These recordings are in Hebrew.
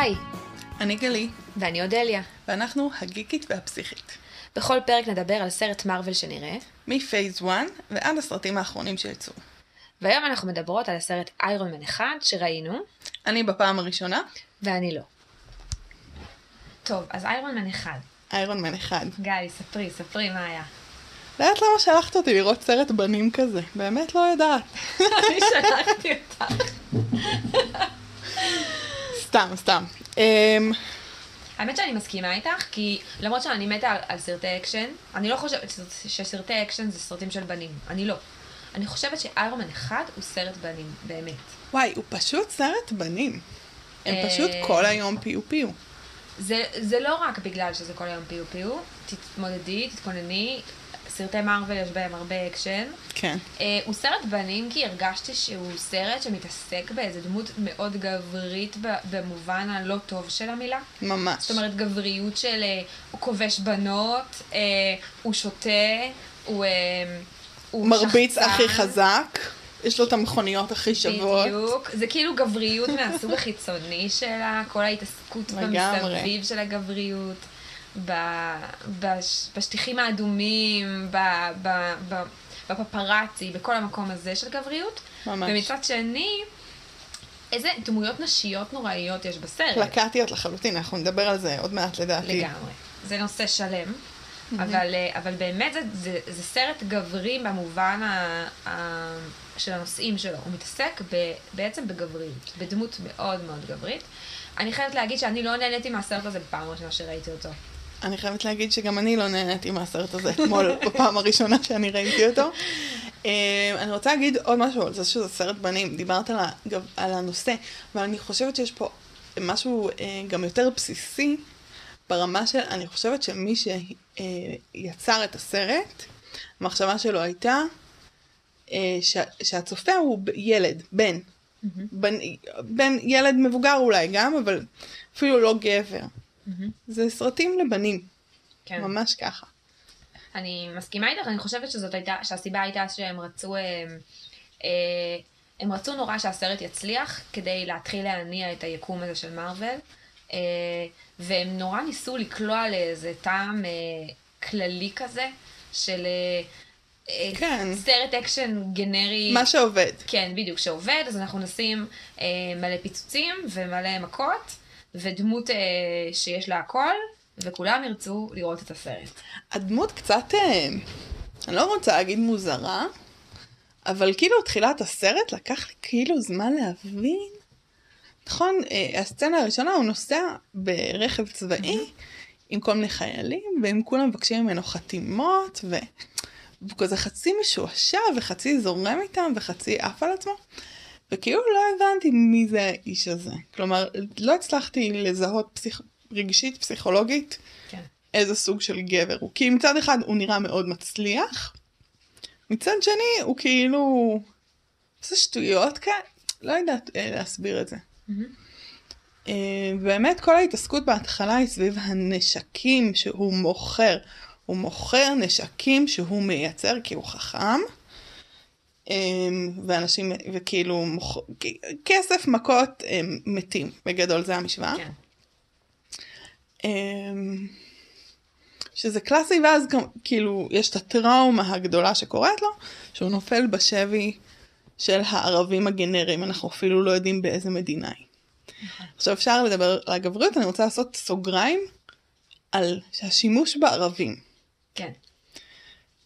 היי, אני גלי, ואני אודליה. ואנחנו הגיקית והפסיכית. בכל פרק נדבר על סרט מארוול שנראה, מפייס 1 ועד הסרטים האחרונים שיצאו. והיום אנחנו מדברות על הסרט איירון מן 1 שראינו, אני בפעם הראשונה, ואני לא. טוב, אז איירון מן 1. איירון מן 1. גיא, ספרי, ספרי מה היה. לא יודעת למה שלחת אותי לראות סרט בנים כזה, באמת לא יודעת. אני שלחתי אותך. סתם, סתם. אמ, האמת שאני מסכימה איתך, כי למרות שאני מתה על, על סרטי אקשן, אני לא חושבת שסרטי אקשן זה סרטים של בנים. אני לא. אני חושבת שאיירון מן 1 הוא סרט בנים, באמת. וואי, הוא פשוט סרט בנים. הם אה, פשוט כל היום פיו פיו. זה, זה לא רק בגלל שזה כל היום פיו פיו, תתמודדי, תתכונני, סרטי מארוול יש בהם הרבה אקשן. כן. אה, הוא סרט בנים כי הרגשתי שהוא סרט שמתעסק באיזה דמות מאוד גברית במובן הלא טוב של המילה. ממש. זאת אומרת, גבריות של אה, הוא כובש בנות, אה, הוא שותה, הוא, אה, הוא מרביץ שחצן. הכי חזק, יש לו את המכוניות הכי שוות. בדיוק. זה כאילו גבריות מהסוג החיצוני שלה, כל ההתעסקות. במסביב של הגבריות, בש- בשטיחים האדומים, ב- ב- ב- בפפראצי, בכל המקום הזה של גבריות. ממש. ומצד שני, איזה דמויות נשיות נוראיות יש בסרט. פלקטיות לחלוטין, אנחנו נדבר על זה עוד מעט לדעתי. לגמרי. זה נושא שלם. אבל, אה, אבל באמת זה, זה, זה סרט גברי במובן ה, ה, של הנושאים שלו. הוא מתעסק ב, בעצם בגבריות, בדמות מאוד מאוד גברית. אני חייבת להגיד שאני לא נהניתי מהסרט הזה בפעם הראשונה שראיתי אותו. אני חייבת להגיד שגם אני לא נהניתי מהסרט הזה אתמול, בפעם הראשונה שאני ראיתי אותו. אה, אני רוצה להגיד עוד משהו על זה שזה סרט בנים, דיברת על, הגב, על הנושא, אבל אני חושבת שיש פה משהו אה, גם יותר בסיסי, ברמה של, אני חושבת שמי שיצר את הסרט, המחשבה שלו הייתה אה, שה, שהצופה הוא ילד, בן. בן, בן, ילד מבוגר אולי גם, אבל אפילו לא גבר. זה סרטים לבנים, כן. ממש ככה. אני מסכימה איתך, אני חושבת שזאת הייתה, שהסיבה הייתה שהם רצו, אה, אה, הם רצו נורא שהסרט יצליח כדי להתחיל להניע את היקום הזה של מארוול, אה, והם נורא ניסו לקלוע לאיזה טעם כללי כזה של כן. סרט אקשן גנרי. מה שעובד. כן, בדיוק, שעובד, אז אנחנו נשים מלא פיצוצים ומלא מכות, ודמות אה, שיש לה הכל, וכולם ירצו לראות את הסרט. הדמות קצת, אה, אני לא רוצה להגיד מוזרה, אבל כאילו תחילת הסרט לקח לי כאילו זמן להבין. נכון, אה, הסצנה הראשונה הוא נוסע ברכב צבאי עם כל מיני חיילים, והם כולם מבקשים ממנו חתימות, ו... והוא כזה חצי משועשע וחצי זורם איתם וחצי עף על עצמו. וכאילו לא הבנתי מי זה האיש הזה. כלומר, לא הצלחתי לזהות פסיכ... רגשית, פסיכולוגית, כן. איזה סוג של גבר הוא. כי מצד אחד הוא נראה מאוד מצליח, מצד שני הוא כאילו עושה שטויות כאלה, לא יודעת אה, להסביר את זה. אה, באמת כל ההתעסקות בהתחלה היא סביב הנשקים שהוא מוכר. הוא מוכר נשקים שהוא מייצר כי הוא חכם. אה, ואנשים, וכאילו, מוכ... כסף, מכות, מתים. בגדול זה המשוואה. כן. אמ, שזה קלאסי, ואז גם, כאילו, יש את הטראומה הגדולה שקורית לו, שהוא נופל בשבי של הערבים הגנריים, אנחנו אפילו לא יודעים באיזה מדינה היא. עכשיו אפשר לדבר על הגבריות, אני רוצה לעשות סוגריים על השימוש בערבים. כן.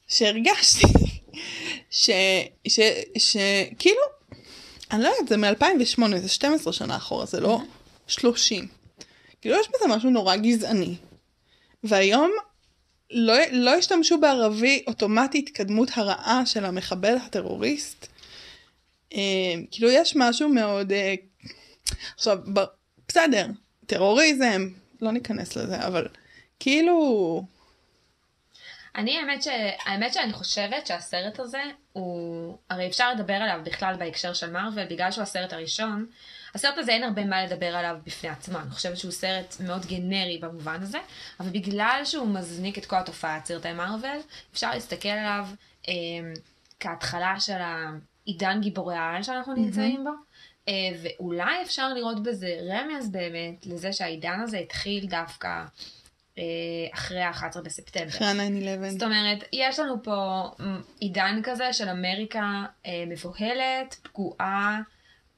שהרגשתי ש... ש... ש... כאילו, אני לא יודעת, זה מ-2008, זה 12 שנה אחורה, זה לא 30. כאילו יש בזה משהו נורא גזעני. והיום לא, לא השתמשו בערבי אוטומטית כדמות הרעה של המחבל הטרוריסט. אה, כאילו יש משהו מאוד... אה, עכשיו, ב... בסדר, טרוריזם, לא ניכנס לזה, אבל כאילו... אני, האמת, ש... האמת שאני חושבת שהסרט הזה הוא... הרי אפשר לדבר עליו בכלל בהקשר של מארוול, בגלל שהוא הסרט הראשון. הסרט הזה אין הרבה מה לדבר עליו בפני עצמו, אני חושבת שהוא סרט מאוד גנרי במובן הזה, אבל בגלל שהוא מזניק את כל התופעת סרטי מארוול, אפשר להסתכל עליו אה, כהתחלה של העידן גיבורי העל שאנחנו נמצאים בו, אה, ואולי אפשר לראות בזה רמז באמת לזה שהעידן הזה התחיל דווקא אחרי ה-11 בספטמבר. אחרי ה-9-11. זאת אומרת, יש לנו פה עידן כזה של אמריקה אה, מבוהלת, פגועה,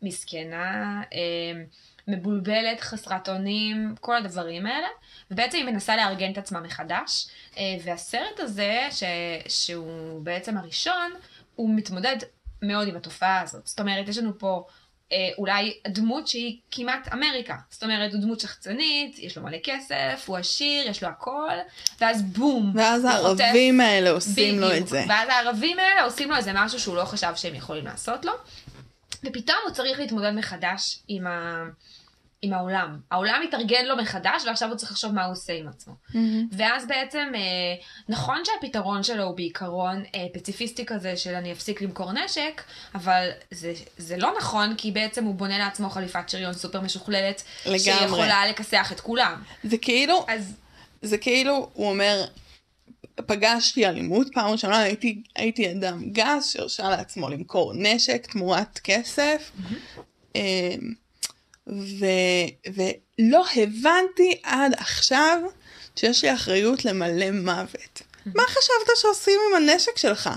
מסכנה, אה, מבולבלת, חסרת אונים, כל הדברים האלה, ובעצם היא מנסה לארגן את עצמה מחדש, אה, והסרט הזה, ש, שהוא בעצם הראשון, הוא מתמודד מאוד עם התופעה הזאת. זאת אומרת, יש לנו פה אה, אולי דמות שהיא כמעט אמריקה. זאת אומרת, הוא דמות שחצנית, יש לו מלא כסף, הוא עשיר, יש לו הכל, ואז בום. ואז הוא חוטף- הערבים האלה עושים לו. את זה. ואז הערבים האלה עושים לו איזה משהו שהוא לא חשב שהם יכולים לעשות לו, ופתאום הוא צריך להתמודד מחדש עם, ה... עם העולם. העולם מתארגן לו מחדש, ועכשיו הוא צריך לחשוב מה הוא עושה עם עצמו. מהמם. ואז בעצם, אה, נכון שהפתרון שלו הוא בעיקרון אה, פציפיסטי כזה של אני אפסיק למכור נשק, אבל זה, זה לא נכון, כי בעצם הוא בונה לעצמו חליפת שריון סופר משוכללת, לגמרי. שיכולה לכסח את כולם. זה כאילו, אז זה כאילו, הוא אומר, פגשתי אלימות, פעם ראשונה הייתי, הייתי אדם גס שהרשה לעצמו למכור נשק תמורת כסף, אמ, ו, ולא הבנתי עד עכשיו שיש לי אחריות למלא מוות. מה חשבת שעושים עם הנשק שלך?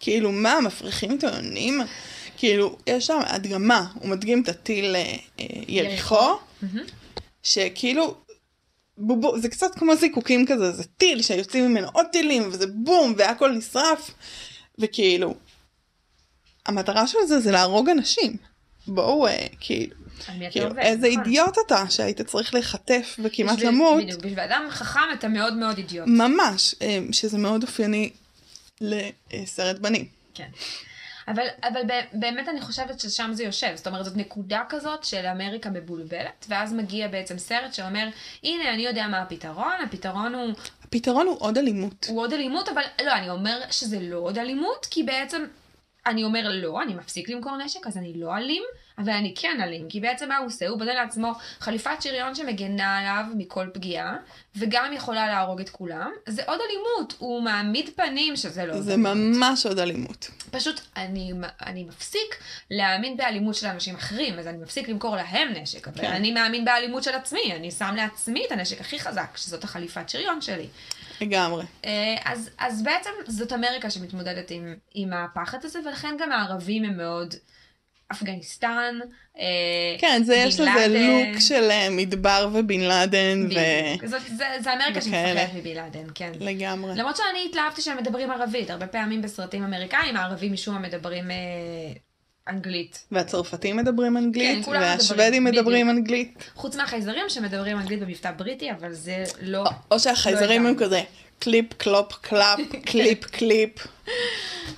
כאילו, מה, מפריחים את העיונים? כאילו, יש שם הדגמה, הוא מדגים את הטיל אה, יריחו, שכאילו, בובו, זה קצת כמו זיקוקים כזה, זה טיל שיוצאים ממנו עוד טילים, וזה בום, והכל נשרף, וכאילו, המטרה של זה זה להרוג אנשים. בואו, אה, כאילו, כאילו? איזה נכון. אידיוט אתה שהיית צריך להיחטף וכמעט בשביל- למות. בדיוק, בשביל אדם חכם אתה מאוד מאוד אידיוט. ממש, אה, שזה מאוד אופייני לסרט בנים. כן. אבל, אבל באמת אני חושבת ששם זה יושב, זאת אומרת זאת נקודה כזאת של אמריקה מבולבלת, ואז מגיע בעצם סרט שאומר, הנה אני יודע מה הפתרון, הפתרון הוא, הפתרון הוא עוד אלימות. הוא עוד אלימות, אבל לא, אני אומר שזה לא עוד אלימות, כי בעצם אני אומר לא, אני מפסיק למכור נשק, אז אני לא אלים, אבל אני כן אלים, כי בעצם מה הוא עושה? הוא בונה לעצמו חליפת שריון שמגנה עליו מכל פגיעה, וגם יכולה להרוג את כולם, זה עוד אלימות, הוא מעמיד פנים שזה לא זה אלימות. ממש עוד אלימות. פשוט אני, אני מפסיק להאמין באלימות של אנשים אחרים, אז אני מפסיק למכור להם נשק, אבל כן. אני מאמין באלימות של עצמי, אני שם לעצמי את הנשק הכי חזק, שזאת החליפת שריון שלי. לגמרי. אה, אז, אז בעצם זאת אמריקה שמתמודדת עם, עם הפחד הזה, ולכן גם הערבים הם מאוד אפגניסטן. אה, כן, זה יש לזה. לוק של אה, מדבר ובן לאדן, ו... זאת, זה, זה אמריקה. שמפחדת מבן לאדן, כן. לגמרי. למרות שאני התלהבתי שהם מדברים ערבית, הרבה פעמים בסרטים אמריקאים הערבים משום מה מדברים אה, אנגלית. והצרפתים מדברים אנגלית, כן, והשוודים מדברים, מדברים אנגלית. חוץ מהחייזרים שמדברים אנגלית במבטא בריטי, אבל זה לא... או שהחייזרים לא הם. כזה קליפ, קלופ, קלאפ, קליפ, קליפ.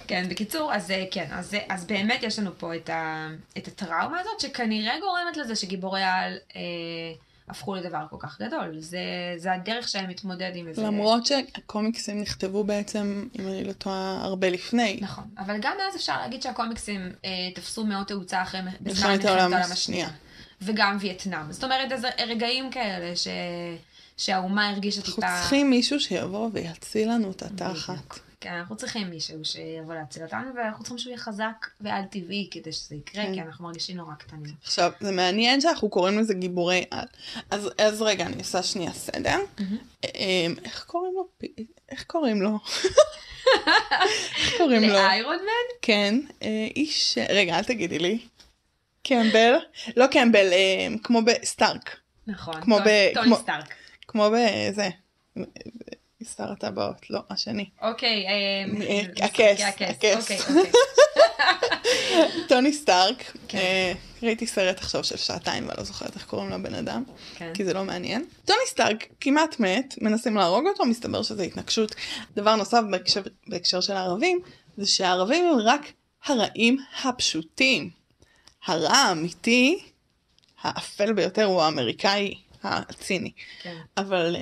כן, בקיצור, אז אה, כן, אז, זה- אז באמת יש לנו פה את, ה, את הטראומה הזאת, שכנראה גורמת לזה שגיבורי העל אה, הפכו לדבר כל כך גדול. זה, זה הדרך שלהם להתמודד עם איזה... למרות שהקומיקסים נכתבו בעצם, אם אני לא טועה, הרבה לפני. נכון, אבל גם אז אפשר להגיד שהקומיקסים אה, תפסו מאוד תאוצה אחרי מלחמת העולם השנייה. וגם וייטנאם. זאת אומרת, איזה רגעים כאלה ש... שהאומה הרגישה אנחנו טיפה... צריכים מישהו שיבוא ויציל לנו את התחת. כן, אנחנו צריכים מישהו שיבוא להציל אותנו, ואנחנו צריכים שהוא יהיה חזק ועל טבעי כדי שזה יקרה, כן. כי אנחנו מרגישים נורא קטנים. עכשיו, זה מעניין שאנחנו קוראים לזה גיבורי על. אז, אז רגע, אני עושה שנייה סדר. אמ, איך קוראים לו? איך קוראים לו? איך קוראים לו? לאיירון מן? כן, אה, איש... רגע, אל תגידי לי. קמבל? לא קמבל, אה, כמו בסטארק. נכון. כמו טוני- סטארק. כמו בזה. שר הטבעות, לא, השני. אוקיי, אה, אה, הכס, הכס. אוקיי, אוקיי. טוני סטארק, כן. אה, ראיתי סרט עכשיו של שעתיים ואני לא זוכרת איך קוראים לבן אדם, כן. כי זה לא מעניין. טוני סטארק כמעט מת, מנסים להרוג אותו, מסתבר שזה התנגשות. דבר נוסף בהקשר, של הערבים, זה שהערבים הם רק הרעים הפשוטים. הרע האמיתי, האפל ביותר הוא האמריקאי הציני. כן. אבל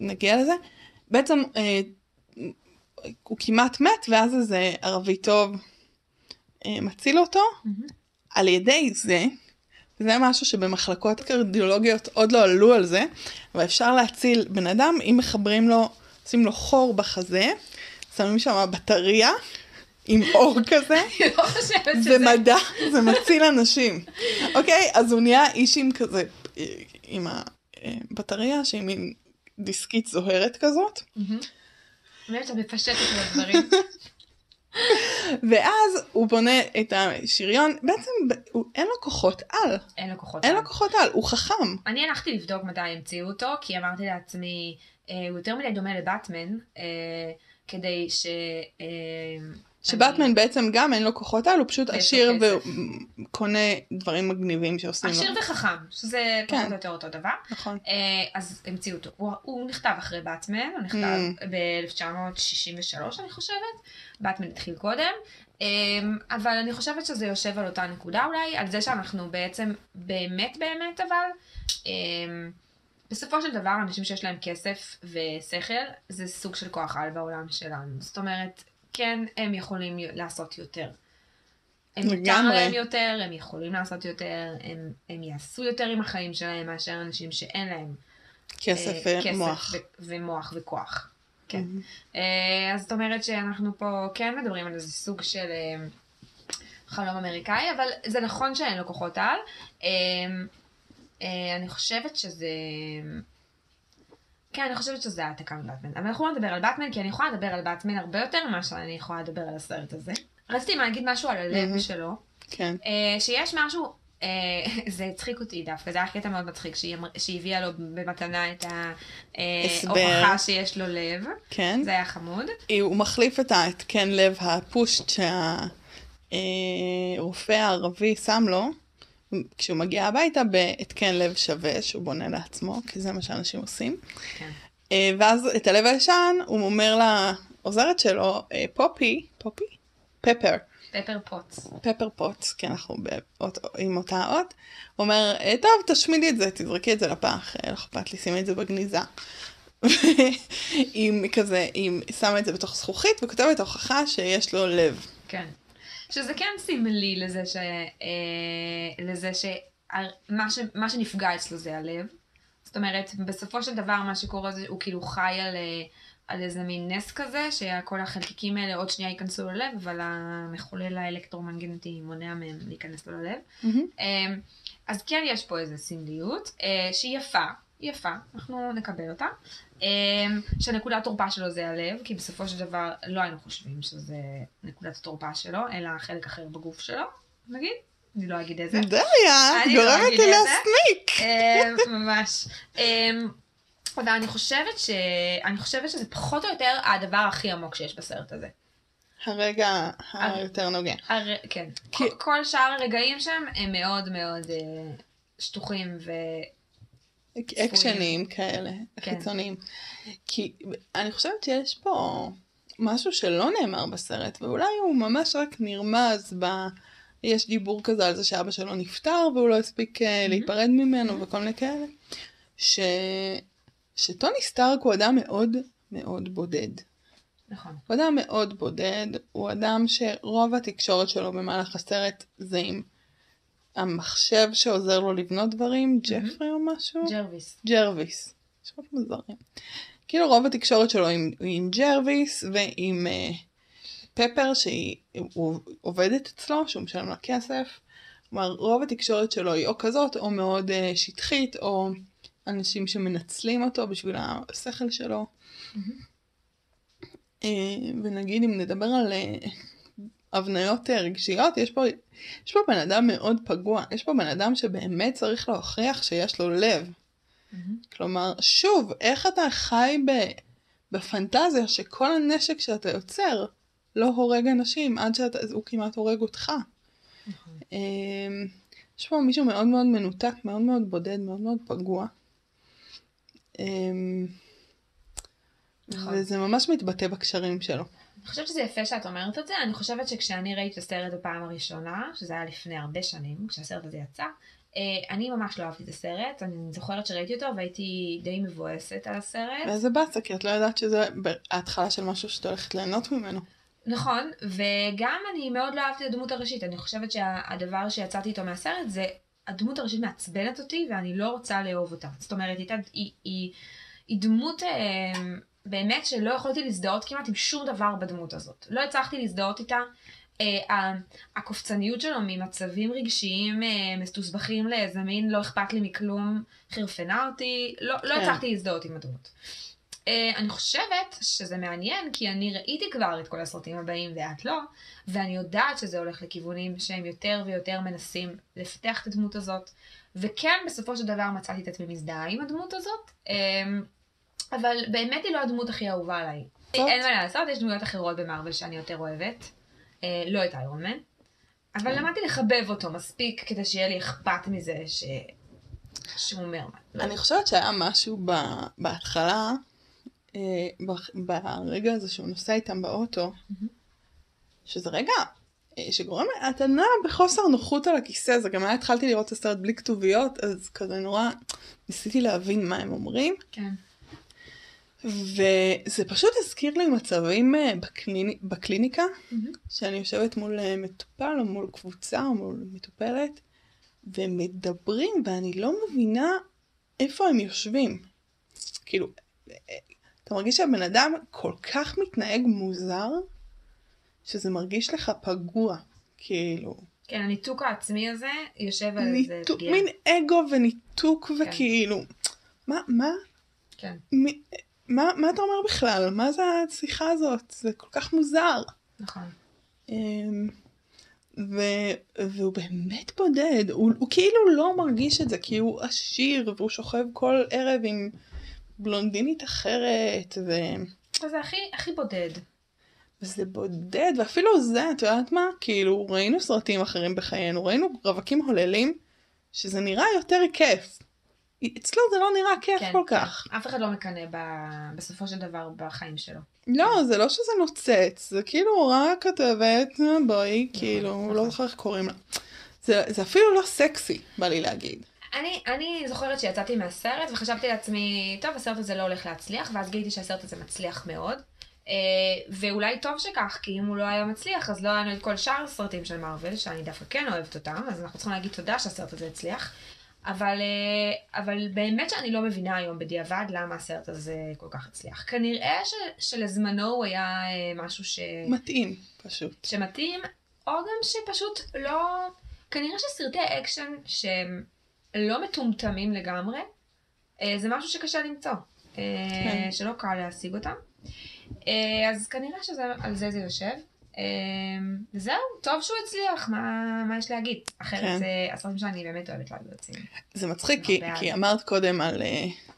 נגיע לזה. בעצם אה, הוא כמעט מת, ואז איזה ערבי טוב אה, מציל אותו מהמם. על ידי זה, וזה משהו שבמחלקות קרדיולוגיות עוד לא עלו על זה, אבל אפשר להציל בן אדם אם מחברים לו, עושים לו חור בחזה, שמים שם בטריה, עם אור כזה, אני לא חושבת זה. מדע, זה מציל אנשים. אוקיי, אז הוא נהיה איש עם כזה, אה, עם הבטריה שהיא מין דיסקית זוהרת כזאת. באמת שאתה מפשט את הדברים. ואז הוא בונה את השריון, בעצם הוא- אין לו כוחות על, אין לו כוחות. אין על. לו כוחות על, הוא חכם. אני הלכתי לבדוק מתי המציאו אותו, כי אמרתי לעצמי, אה, הוא יותר מדי דומה לבטמן, אה, כדי ש... אה, שבטמן בעצם גם אין לו כוחות על, הוא פשוט עשיר. וקונה דברים מגניבים שעושים לו. עשיר וחכם, שזה כן. פחות או יותר אותו דבר. נכון. אה, אז המציאו אותו. הוא, נכתב אחרי באטמן, הוא נכתב Mm. ב-1963 אני חושבת, באטמן התחיל קודם, אה, אבל אני חושבת שזה יושב על אותה נקודה אולי, על זה שאנחנו בעצם, באמת באמת אבל, אה, בסופו של דבר אנשים שיש להם כסף ושכל, זה סוג של כוח על בעולם שלנו. זאת אומרת, כן, הם יכולים לעשות יותר. הם לגמרי. להם יותר, הם יכולים לעשות יותר, הם, הם יעשו יותר עם החיים שלהם מאשר אנשים שאין להם כסף אה, ומוח. ו- ומוח וכוח. כן. מהמם. אה, אז זאת אומרת שאנחנו פה כן מדברים על איזה סוג של אה, חלום אמריקאי, אבל זה נכון שאין לו כוחות על. אה, אה, אני חושבת שזה... כן, אני חושבת שזה העתקה מבטמן. אבל אנחנו לא נדבר על באטמן, כי אני יכולה לדבר על באטמן הרבה יותר ממה שאני יכולה לדבר על הסרט הזה. רציתי להגיד משהו על הלב. שלו. כן. אה, שיש משהו, אה, זה הצחיק אותי דווקא, זה היה קטע מאוד מצחיק, שהיא, הביאה לו במתנה את. ההוכחה שיש לו לב, כן. זה היה חמוד. הוא מחליף את ההתקן לב הפושט שהרופא הערבי שם לו, כשהוא מגיע הביתה בהתקן לב שווה שהוא בונה לעצמו, כי זה מה שאנשים עושים. כן. אה, ואז את הלב הישן הוא אומר לעוזרת שלו, אה, פופי, פופי? פפר. פפר פוטס. פפר פוטס, כי אנחנו באות, עם אותה אות, הוא אומר, "אה, טוב, תשמידי את זה, תזרקי את זה לפח, לא אכפת לי, שימי את זה בגניזה. היא כזה, היא שמה את זה בתוך זכוכית וכותבת הוכחה שיש לו לב. כן. שזה כן סמלי לזה ש... אה, לזה ש... מה, ש... מה שנפגע אצלו זה הלב. זאת אומרת, בסופו של דבר מה שקורה זה הוא כאילו חי על, אה, על איזה מין נס כזה, שכל החלקיקים האלה עוד שנייה ייכנסו ללב, אבל המחולל האלקטרומגנטי מונע מהם להיכנס לו ללב. אמ, אז כן יש פה איזו סמליות שהיא יפה, יפה, אנחנו נקבל אותה. אמ, שנקודת תורפה שלו זה הלב, כי בסופו של דבר לא היינו חושבים שזה נקודת התורפה שלו, אלא חלק אחר בגוף שלו, נגיד, אני לא אגיד איזה. דריה, אני לא גורמת לי את. להסמיק. אמ, ממש. אמ, אבל אני חושבת ש... אני חושבת שזה פחות או יותר הדבר הכי עמוק שיש בסרט הזה. הרגע היותר נוגע. הר... כן. כי- כל, כל שאר הרגעים שם הם מאוד מאוד אה, שטוחים ו... אקשנים כאלה, כן. חיצוניים. כי אני חושבת שיש פה משהו שלא נאמר בסרט, ואולי הוא ממש רק נרמז ב... יש דיבור כזה על זה שאבא שלו נפטר והוא לא הספיק אה, להיפרד ממנו וכל מיני כאלה. ש... שטוני סטארק הוא אדם מאוד מאוד בודד. נכון. הוא אדם מאוד בודד, הוא אדם שרוב התקשורת שלו במהלך הסרט זה עם המחשב שעוזר לו לבנות דברים, ג'פרי או משהו? ג'רוויס. ג'רוויס. שמות מוזרים. כאילו רוב התקשורת שלו עם, עם ג'רוויס ועם אה, פפר שהיא הוא, עובדת אצלו, שהוא משלם לה כסף. כלומר רוב התקשורת שלו היא או כזאת או מאוד אה, שטחית או אנשים שמנצלים אותו בשביל השכל שלו. אה, ונגיד אם נדבר על הבניות אה, רגשיות, יש פה, יש פה בן אדם מאוד פגוע, יש פה בן אדם שבאמת צריך להוכיח שיש לו לב. כלומר, שוב, איך אתה חי ב, בפנטזיה שכל הנשק שאתה יוצר לא הורג אנשים עד שהוא כמעט הורג אותך. אמ, יש פה מישהו מאוד מאוד מנותק, מאוד מאוד בודד, מאוד מאוד פגוע. נכון. וזה ממש מתבטא בקשרים שלו. אני חושבת שזה יפה שאת אומרת את זה, אני חושבת שכשאני ראיתי את הסרט בפעם הראשונה, שזה היה לפני הרבה שנים, כשהסרט הזה יצא, אה, אני ממש לא אהבתי את הסרט, אני זוכרת שראיתי אותו והייתי די מבואסת על הסרט. ואיזה באסה, כי את לא יודעת שזה ההתחלה של משהו שאת הולכת ליהנות ממנו. נכון, וגם אני מאוד לא אהבתי את הדמות הראשית, אני חושבת שהדבר שיצאתי איתו מהסרט זה הדמות הראשית מעצבנת אותי ואני לא רוצה לאהוב אותה. זאת אומרת, היא, היא, היא, היא דמות אה, באמת שלא יכולתי להזדהות כמעט עם שום דבר בדמות הזאת. לא הצלחתי להזדהות איתה. אה, הקופצניות שלו ממצבים רגשיים אה, מסתוסבכים לאיזה מין לא אכפת לי מכלום, חרפנה אותי, לא, לא כן. הצלחתי להזדהות עם הדמות. אה, אני חושבת שזה מעניין, כי אני ראיתי כבר את כל הסרטים הבאים ואת לא, ואני יודעת שזה הולך לכיוונים שהם יותר ויותר מנסים לפתח את הדמות הזאת, וכן, בסופו של דבר מצאתי את עצמי מזדהה עם הדמות הזאת, אה, אבל באמת היא לא הדמות הכי אהובה עליי. אין מה לעשות, יש דמויות אחרות במרוויל שאני יותר אוהבת, אה, לא את איירון מן, אבל כן. למדתי לחבב אותו מספיק כדי שיהיה לי אכפת מזה ש... שהוא אומר מה. אני חושבת שהיה משהו ב, בהתחלה, אה, ב- ברגע הזה שהוא נוסע איתם באוטו, שזה רגע אה, שגורם, נע בחוסר נוחות על הכיסא, זה גם היה התחלתי לראות את הסרט בלי כתוביות, אז כזה נורא ניסיתי להבין מה הם אומרים, כן. וזה פשוט הזכיר לי מצבים אה, בקליני, בקליניקה, מהמם. שאני יושבת מול אה, מטופל או מול קבוצה או מול מטופלת, והם מדברים ואני לא מבינה איפה הם יושבים. כאילו, אה, אתה מרגיש שהבן אדם כל כך מתנהג מוזר, שזה מרגיש לך פגוע. כאילו, כן, הניתוק העצמי הזה יושב על איזה ניתוק, פגיעה. מין אגו וניתוק וכאילו, מה, מה, כן, מי, מה, מה אתה אומר בכלל? מה זה השיחה הזאת? זה כל כך מוזר. נכון. אמ, ו... והוא באמת בודד, הוא, הוא כאילו לא מרגיש את זה, כי הוא עשיר, והוא שוכב כל ערב עם בלונדינית אחרת, ו... זה הכי, הכי בודד. וזה בודד, ואפילו זה, את יודעת מה? כאילו, ראינו סרטים אחרים בחיינו, ראינו רווקים הוללים, שזה נראה יותר כיף. אצלו זה לא נראה כיף כן, כל כן. כך. אף אחד לא מקנא ב- בסופו של דבר בחיים שלו. לא, זה לא שזה נוצץ, זה כאילו רק כתבת, "אה, בואי, כאילו, נכון. לא זוכר איך קוראים לה. זה, זה אפילו לא סקסי, בא לי להגיד. אני, אני זוכרת שיצאתי מהסרט וחשבתי לעצמי, טוב, הסרט הזה לא הולך להצליח, ואז גיליתי שהסרט הזה מצליח מאוד. אה, ואולי טוב שכך, כי אם הוא לא היה מצליח, אז לא היה לנו את כל שאר הסרטים של מארוול, שאני דווקא כן אוהבת אותם, אז אנחנו צריכים להגיד תודה שהסרט הזה הצליח. אבל, אה, אבל באמת שאני לא מבינה היום בדיעבד למה הסרט הזה כל כך הצליח. כנראה ש, שלזמנו הוא היה אה, משהו ש... מתאים, פשוט. שמתאים, או גם שפשוט לא... כנראה שסרטי אקשן שהם לא מטומטמים לגמרי, אה, זה משהו שקשה למצוא, כן. שלא קל להשיג אותם. אז כנראה שעל זה זה יושב. אה, וזהו, טוב שהוא הצליח, מה, מה יש להגיד? אחרת כן. זה הסרטים שאני באמת אוהבת להגיד יוצאים. זה מצחיק, כי. כי אמרת קודם על אה,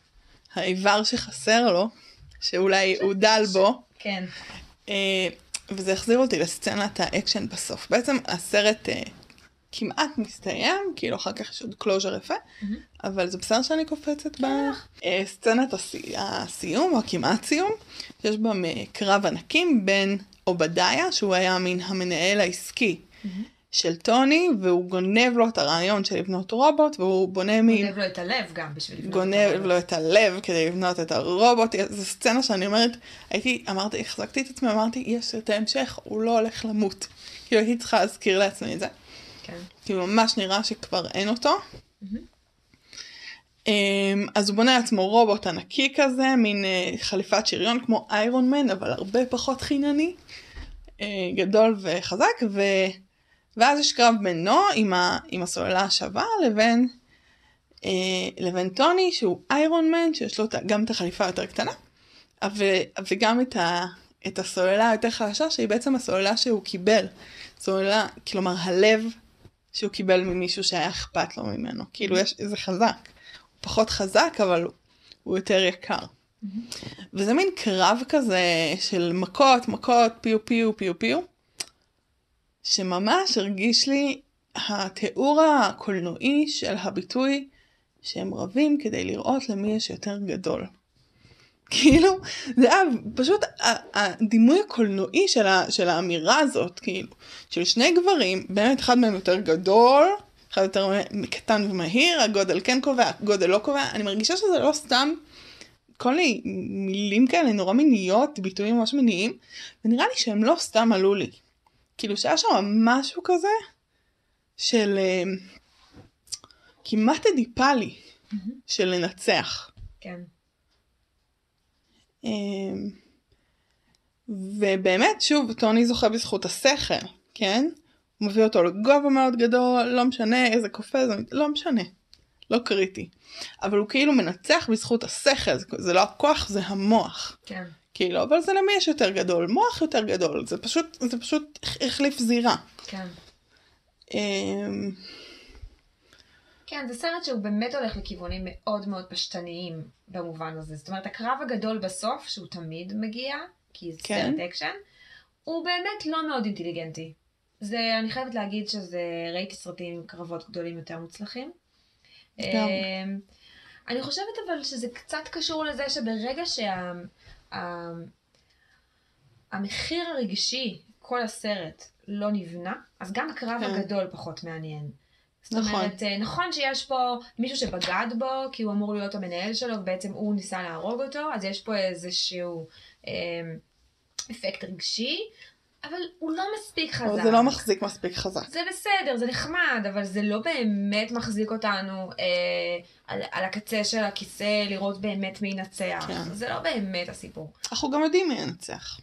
האיבר שחסר לו, שאולי הוא דל בו, כן, אה, וזה החזיר אותי לסצנת האקשן בסוף. בעצם הסרט אה, כמעט מסתיים, כאילו אחר כך יש עוד closure יפה, מהמם. אבל זה בסדר שאני קופצת בסצנת הסי... הסיום, או הכמעט סיום, שיש בה קרב ענקים בין עובדיה, שהוא היה מן המנהל העסקי מהמם. של טוני, והוא גונב לו את הרעיון של לבנות רובוט, והוא בונה מין... גונב לו את הלב גם בשביל לבנות גונב אותו. לו את הלב כדי לבנות את הרובוט, זו סצנה שאני אומרת, הייתי, אמרתי, החזקתי את עצמי, אמרתי, יש את ההמשך, הוא לא הולך למות. כאילו הייתי צריכה להזכיר לעצמי את זה. כן. כי ממש נראה שכבר אין אותו. מהמם. אמ, אז הוא בונה לעצמו רובוט ענקי כזה, מין אה, חליפת שריון כמו איירון מן, אבל הרבה פחות חינני, אה, גדול וחזק, ו... ואז יש קרב בינו עם, ה... עם הסוללה השווה לבין, אה, לבין טוני שהוא איירון מן, שיש לו גם את החליפה היותר קטנה, ו... וגם את, ה... את הסוללה היותר חלשה, שהיא בעצם הסוללה שהוא קיבל. סוללה, כלומר הלב שהוא קיבל ממישהו שהיה אכפת לו ממנו. כאילו יש, זה חזק. פחות חזק, אבל הוא- יותר יקר. וזה מין קרב כזה של מכות, מכות, פיו פיו, פיו פיו, שממש הרגיש לי התיאור הקולנועי של הביטוי שהם רבים כדי לראות למי יש יותר גדול. כאילו, זה היה פשוט הדימוי הקולנועי של, ה, של האמירה הזאת, כאילו, של שני גברים, באמת אחד מהם יותר גדול, אחד יותר קטן ומהיר, הגודל כן קובע, הגודל לא קובע, אני מרגישה שזה לא סתם כל מיני מילים כאלה נורא מיניות, ביטויים ממש מיניים, ונראה לי שהם לא סתם עלו לי. כאילו שהיה שם משהו כזה של אה, כמעט אדיפלי. של לנצח. כן. אמ, ובאמת, שוב, טוני זוכה בזכות השכל, כן? מביא אותו לגובה מאוד גדול, לא משנה איזה קופא זה, לא משנה, לא קריטי. אבל הוא כאילו מנצח בזכות השכל, זה, זה לא הכוח, זה המוח. כן. כאילו, אבל זה למי יש יותר גדול? מוח יותר גדול, זה פשוט, זה פשוט החליף זירה. כן. אמ, כן, זה סרט שהוא באמת הולך לכיוונים מאוד מאוד פשטניים במובן הזה. זאת אומרת, הקרב הגדול בסוף, שהוא תמיד מגיע, כי זה כן. סרט אקשן, הוא באמת לא מאוד אינטליגנטי. זה, אני חייבת להגיד שזה, ראיתי סרטים עם קרבות גדולים יותר מוצלחים. אמ, אני חושבת אבל שזה קצת קשור לזה שברגע שה... ה- המחיר הרגשי, כל הסרט, לא נבנה, אז גם הקרב כן. הגדול פחות מעניין. זאת נכון. אומרת, אה, נכון שיש פה מישהו שבגד בו, כי הוא אמור להיות המנהל שלו, ובעצם הוא ניסה להרוג אותו, אז יש פה איזשהו אה, אפקט רגשי, אבל הוא לא מספיק חזק. אבל זה לא מחזיק מספיק חזק. זה בסדר, זה נחמד, אבל זה לא באמת מחזיק אותנו אה, על, על הקצה של הכיסא לראות באמת מי ינצח. כן. זה לא באמת הסיפור. אנחנו גם יודעים מי ינצח.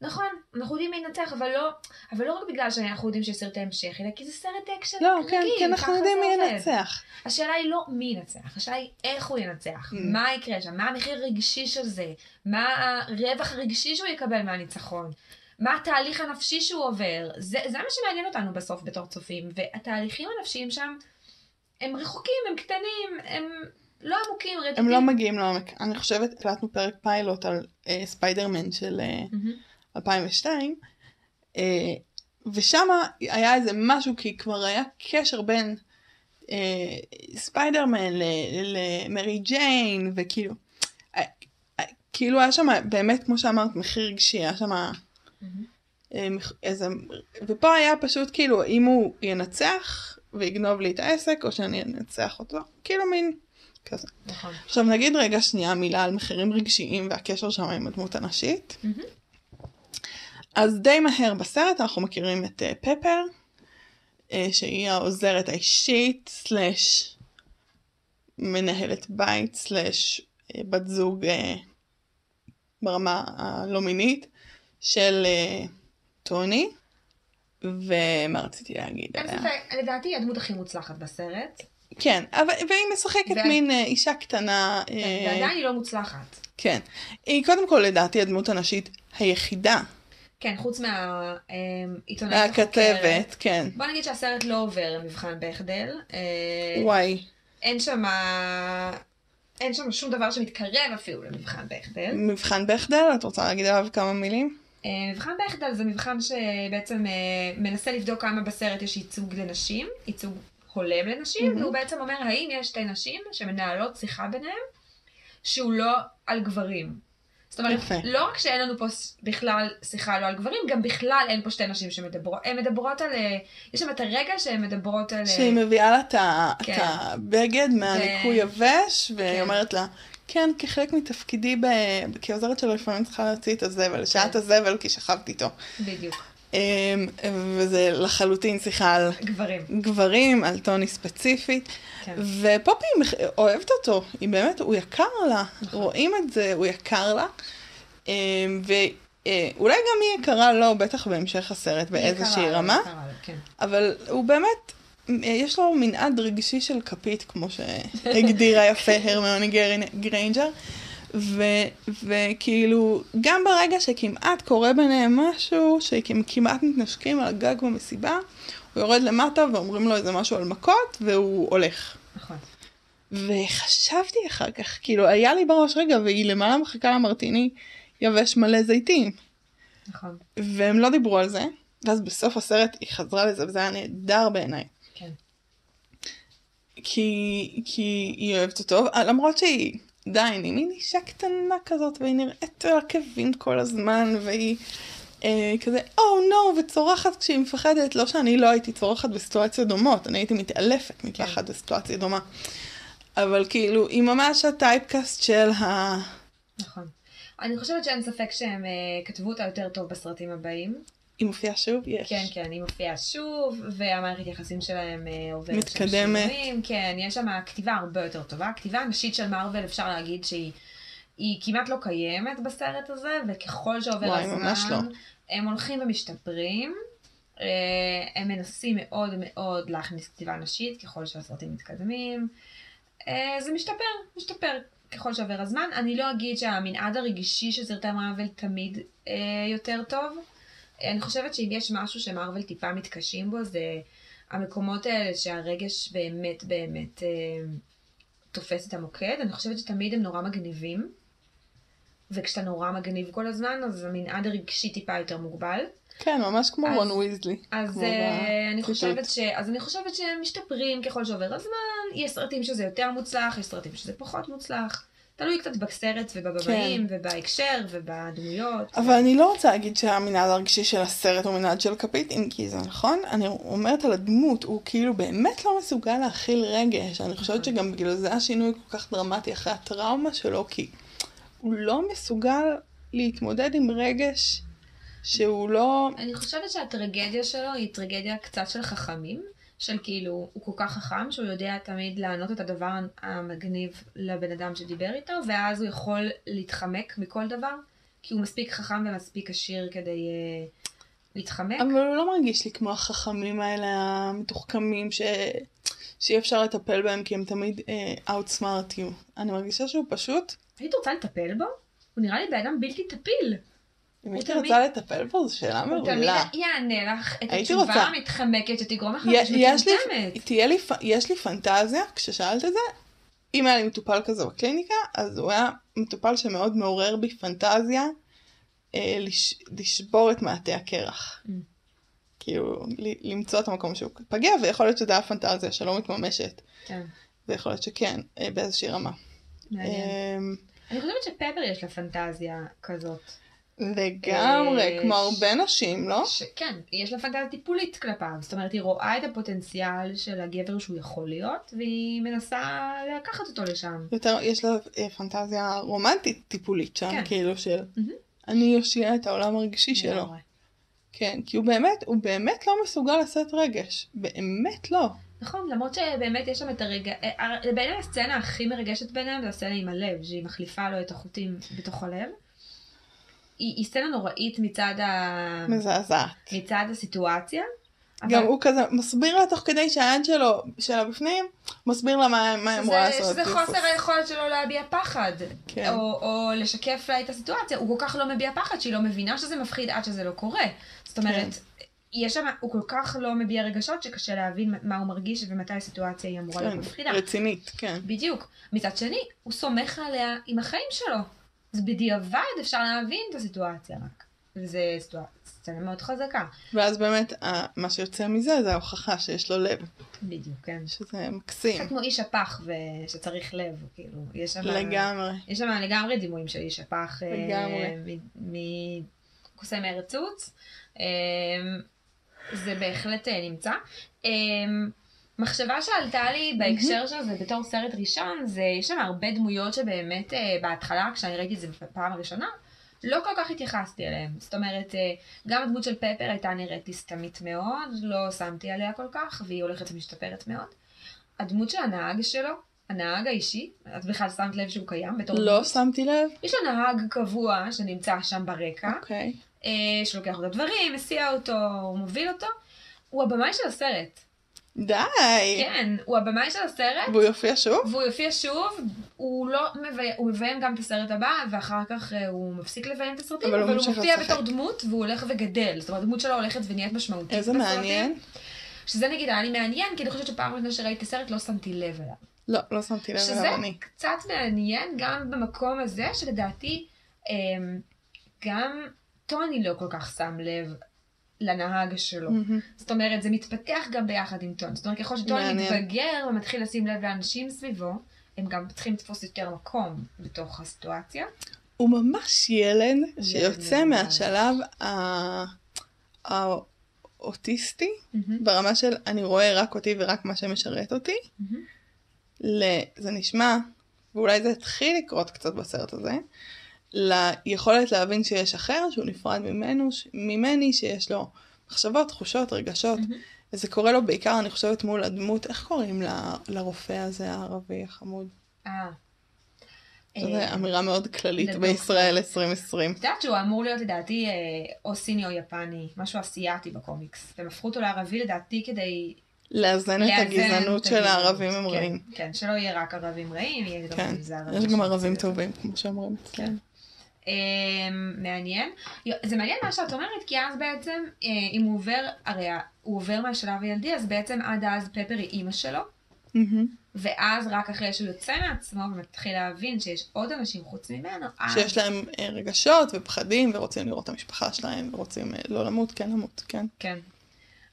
נכון, אנחנו יודעים מי ינצח, אבל לא, אבל לא רק בגלל שאנחנו יודעים שיש סרט המשך, אלא כי זה סרט אקשן לא, רגיל, כן, כי אנחנו יודעים מי. ינצח. השאלה היא לא מי ינצח, השאלה היא איך הוא ינצח, אממ. מה יקרה שם, מה המחיר הרגשי של זה, מה הרווח הרגשי שהוא יקבל מהניצחון, מה התהליך הנפשי שהוא עובר, זה, זה מה שמעניין אותנו בסוף בתור צופים, והתהליכים הנפשיים שם הם רחוקים, הם קטנים, הם לא עמוקים, רדודים. הם לא מגיעים לעומק. אני חושבת, הקלטנו פרק פיילוט על אה, ספיידרמן של אה, מהמם. 2002, אה, ושם היה איזה משהו, כי כבר היה קשר בין אה, ספיידרמן למרי ג'יין, וכאילו, אה, כאילו היה שם באמת, כמו שאמרת, מחיר רגשי, היה שם מהמם. מח- איזה, ופה היה פשוט כאילו, אם הוא ינצח ויגנוב לי את העסק, או שאני אנצח אותו, כאילו מין כזה. נכון. עכשיו נגיד רגע שנייה מילה על מחירים רגשיים והקשר שם עם הדמות הנשית. מהמם. אז די מהר בסרט אנחנו מכירים את אה, פפר, אה, שהיא העוזרת האישית, סלאש מנהלת בית, סלאש אה, בת זוג אה, ברמה הלא מינית של אה, טוני. ומה רציתי להגיד אין עליה? ספק, לדעתי היא הדמות הכי מוצלחת בסרט, כן, אבל, והיא משחקת מין אה, אישה קטנה. אה, ועדיין היא לא מוצלחת. כן. היא קודם כל לדעתי הדמות הנשית היחידה. כן, חוץ מהעיתונאית מהכתבת, כן. בוא נגיד שהסרט לא עובר מבחן. אה, וואי. אין שם... אין שם שום דבר שמתקרב אפילו למבחן bechdel. מבחן בכדל, את רוצה להגיד עליו כמה מילים? אה, מבחן bechdel זה מבחן שבעצם אה, מנסה לבדוק כמה בסרט יש ייצוג לנשים, ייצוג הולם לנשים, מהמם. והוא בעצם אומר האם יש שתי נשים שמנהלות שיחה ביניהם, שהוא לא על גברים. זאת אומרת, יפה. לא רק שאין לנו פה בכלל שיחה לא על גברים, גם בכלל אין פה שתי נשים שמדברות, הן מדברות על, אה, יש שם את הרגע שהן מדברות על... שהיא מביאה לה את כן. הבגד מהניקוי יבש, והיא כן. אומרת לה, כן, כחלק מתפקידי ב- כעוזרת שלו לפעמים צריכה להוציא את הזבל, שעת כן. הזבל כי שכבתי איתו. בדיוק, אמ, וזה לחלוטין שיחה על גברים. גברים, על טוני ספציפית. כן. ופפר אוהבת אותו, היא באמת, הוא יקר לה, נכון. רואים את זה, הוא יקר לה. אמ, ואולי גם היא יקרה לו, בטח בהמשך הסרט באיזושהי רמה, יקרה כן. אבל הוא באמת, יש לו מנעד רגשי של כפית, כמו שהגדירה יפה הרמיוני גרין- גריינג'ר. ו, וכאילו, גם ברגע שכמעט קורה ביניהם משהו, שהם כמעט מתנשקים על הגג במסיבה, הוא יורד למטה ואומרים לו איזה משהו על מכות, והוא הולך. נכון. וחשבתי אחר כך, כאילו, היה לי בראש רגע, והיא למעלה מחכה למרטיני יבש מלא זיתים. נכון. והם לא דיברו על זה, ואז בסוף הסרט היא חזרה לזה, וזה היה נהדר בעיניי. כי, כי היא אוהבת אותו, למרות שהיא עדיין, היא מין אישה קטנה כזאת, והיא נראית על עקבים כל הזמן, והיא אה, כזה, או oh, נו, no, וצורחת כשהיא מפחדת, לא שאני לא הייתי צורחת בסיטואציות דומות, אני הייתי מתעלפת מפחד כן. בסיטואציה דומה. אבל כאילו, היא ממש הטייפקאסט של ה... נכון. אני חושבת שאין ספק שהם אה, כתבו אותה יותר טוב בסרטים הבאים. היא מופיעה שוב? יש. כן, כן, היא מופיעה שוב, והמערכת יחסים שלהם אה, עוברת שם מתקדמת. שינויים. כן, יש שם כתיבה הרבה יותר טובה. הכתיבה הנשית של מארוול, אפשר להגיד שהיא היא כמעט לא קיימת בסרט הזה, וככל שעובר וואי, הזמן, לא. הם הולכים ומשתפרים. אה, הם מנסים מאוד מאוד להכניס כתיבה נשית ככל שהסרטים מתקדמים. אה, זה משתפר, משתפר ככל שעובר הזמן. אני לא אגיד שהמנעד הרגישי של סרטי מארוול תמיד אה, יותר טוב. אני חושבת שאם יש משהו שמארוול טיפה מתקשים בו, זה המקומות האלה שהרגש באמת באמת אה, תופס את המוקד. אני חושבת שתמיד הם נורא מגניבים. וכשאתה נורא מגניב כל הזמן, אז המנעד הרגשי טיפה יותר מוגבל. כן, ממש כמו אז- רון ויזלי. אז אה, אני. חושבת ש... אז אני חושבת שהם משתפרים ככל שעובר הזמן, יש סרטים שזה יותר מוצלח, יש סרטים שזה פחות מוצלח. תלוי קצת בסרט ובבמאים ובהקשר ובדמויות. אבל אני לא רוצה להגיד שהמנעד הרגשי של הסרט הוא מנעד של כפית, אם כי זה נכון. אני אומרת על הדמות, הוא כאילו באמת לא מסוגל להכיל רגש. אני חושבת נכון. שגם בגלל זה השינוי כל כך דרמטי אחרי הטראומה שלו, כי הוא לא מסוגל להתמודד עם רגש שהוא לא... אני חושבת שהטרגדיה שלו היא טרגדיה קצת של חכמים, של כאילו, הוא כל כך חכם שהוא יודע תמיד לענות את הדבר המגניב לבן אדם שדיבר איתו, ואז הוא יכול להתחמק מכל דבר, כי הוא מספיק חכם ומספיק עשיר כדי uh, להתחמק. אבל הוא לא מרגיש לי כמו החכמים האלה המתוחכמים ש... שאי אפשר לטפל בהם כי הם תמיד uh, outsmart you. אני מרגישה שהוא פשוט, היית רוצה לטפל בו? הוא נראה לי בן אדם בלתי טפיל. אם הייתי רוצה לטפל בו, זו שאלה הוא תמיד מעולה. יענה לך את התשובה רוצה. המתחמקת שתגרום לך לי, מטומטמת. יש לי פנטזיה, כששאלת את זה, אם היה לי מטופל כזה בקליניקה, אז הוא היה מטופל שמאוד מעורר בי פנטזיה אה, לש, לשבור את מעטה הקרח. Mm. כאילו, ל- למצוא את המקום שהוא פגיע, ויכול להיות שזו הייתה פנטזיה שלא מתממשת, כן, ויכול להיות שכן, אה, באיזושהי רמה. מעניין. אה, אני חושבת שפפר יש לה פנטזיה כזאת. לגמרי, אה, כמו הרבה נשים, לא? שכן, יש לה פנטזיה טיפולית כלפיו. זאת אומרת, היא רואה את הפוטנציאל של הגבר שהוא יכול להיות, והיא מנסה לקחת אותו לשם. יותר, יש לה אה, פנטזיה רומנטית טיפולית שם, כן. כאילו של. אני אושיע את העולם הרגשי שלו. כן, כי הוא באמת, הוא באמת לא מסוגל לשאת רגש. באמת לא. נכון, למרות שבאמת יש שם את הרגע... אה, בעיניי הסצנה הכי מרגשת ביניהם זה הסצנה עם הלב, שהיא מחליפה לו את החוטים בתוך הלב. היא, היא סצנה נוראית מצד, ה... מזעזעת. מצד הסיטואציה. אבל גם הוא כזה מסביר לה תוך כדי שהיד שלו, שלה בפנים, מסביר לה מה מה היא אמורה שזה, לעשות. שזה כאילו, חוסר היכולת שלו להביע פחד. כן. או, או לשקף לה את הסיטואציה. הוא כל כך לא מביע פחד שהיא לא מבינה שזה מפחיד עד שזה לא קורה. זאת אומרת, יש שם, הוא כל כך לא מביע רגשות שקשה להבין מה הוא מרגיש ומתי הסיטואציה היא אמורה להיות כן, מפחידה. רצינית, כן. בדיוק. מצד שני, הוא סומך עליה עם החיים שלו. אז בדיעבד אפשר להבין את הסיטואציה רק. וזו סיטואציה סצנה מאוד חזקה. ואז באמת, מה שיוצא מזה זה ההוכחה שיש לו לב, בדיוק, כן. שזה מקסים. קצת כמו איש הפח שצריך לב, כאילו, יש שם... לגמרי. יש שם לגמרי דימויים של איש הפח. אה, לגמרי. מקוסם ארץ עוץ. אה, זה בהחלט אה, נמצא. מחשבה שעלתה לי בהקשר של זה בתור סרט ראשון, זה יש שם הרבה דמויות שבאמת אה, בהתחלה, כשאני ראיתי את זה בפעם הראשונה, לא כל כך התייחסתי אליהם. זאת אומרת, אה, גם הדמות של פפר הייתה נראית לי סתמית מאוד, לא שמתי עליה כל כך, והיא הולכת ומשתפרת מאוד. הדמות של הנהג שלו, הנהג האישי, את בכלל שמת לב שהוא קיים בתור לא דמות? שמתי לב. יש לו נהג קבוע שנמצא שם ברקע, אוקיי. אה, שלוקח לו את הדברים, מסיע אותו, מוביל אותו. הוא הבמאי של הסרט. די. כן, הוא הבמאי של הסרט, והוא יופיע שוב? והוא יופיע שוב, הוא לא מביים, הוא מביים גם את הסרט הבא, ואחר כך אה, הוא מפסיק לביים את הסרטים, אבל אבל הוא מופיע לשחק. בתור דמות, והוא הולך וגדל. זאת אומרת, הדמות שלו הולכת ונהיית משמעותית איזה בסרטים. מעניין. שזה נגיד היה לי מעניין, כי אני חושבת שפעם ראשונה שראיתי את הסרט לא שמתי לב אליו. לא, לא שמתי לב שזה אליו אני. קצת מעניין גם במקום הזה, שלדעתי אמ, גם טוני לא כל כך שם לב לנהג שלו. מהמם. זאת אומרת, זה מתפתח גם ביחד עם טוני. זאת אומרת, ככל שטוני מעניין. מתבגר ומתחיל לשים לב לאנשים סביבו, הם גם צריכים לתפוס יותר מקום בתוך הסיטואציה. הוא ממש ילד שיוצא ילד. מהשלב ה- האוטיסטי, ברמה של אני רואה רק אותי ורק מה שמשרת אותי, מהמם. ל... זה נשמע, ואולי זה התחיל לקרות קצת בסרט הזה, ליכולת להבין שיש אחר שהוא נפרד ממנו, ש... ממני, שיש לו מחשבות, תחושות, רגשות, מהמם. וזה קורה לו בעיקר, אני חושבת, מול הדמות, איך קוראים ל... לרופא הזה הערבי החמוד? אה. שזו אה, אמירה מאוד כללית. בישראל 2020. את יודעת שהוא אמור להיות לדעתי אה, או סיני או יפני, משהו אסיאתי בקומיקס. והם הפכו אותו לערבי לדעתי כדי לאזן את הגזענות של. הערבים הם כן, רעים. כן, שלא יהיה רק ערבים רעים, יהיה גם כן, ערבים יש גם ערבים. טובים, כמו שאומרים אצלנו. אה, מעניין. זה מעניין מה שאת אומרת, כי אז בעצם, אה, אם הוא עובר, הרי הוא עובר מהשלב הילדי, אז בעצם עד אז פפר היא אימא שלו. ואז רק אחרי שהוא יוצא מעצמו ומתחיל להבין שיש עוד אנשים חוץ ממנו, אז... שיש להם אה, רגשות ופחדים ורוצים לראות את המשפחה שלהם ורוצים אה, לא למות, כן למות, כן. כן.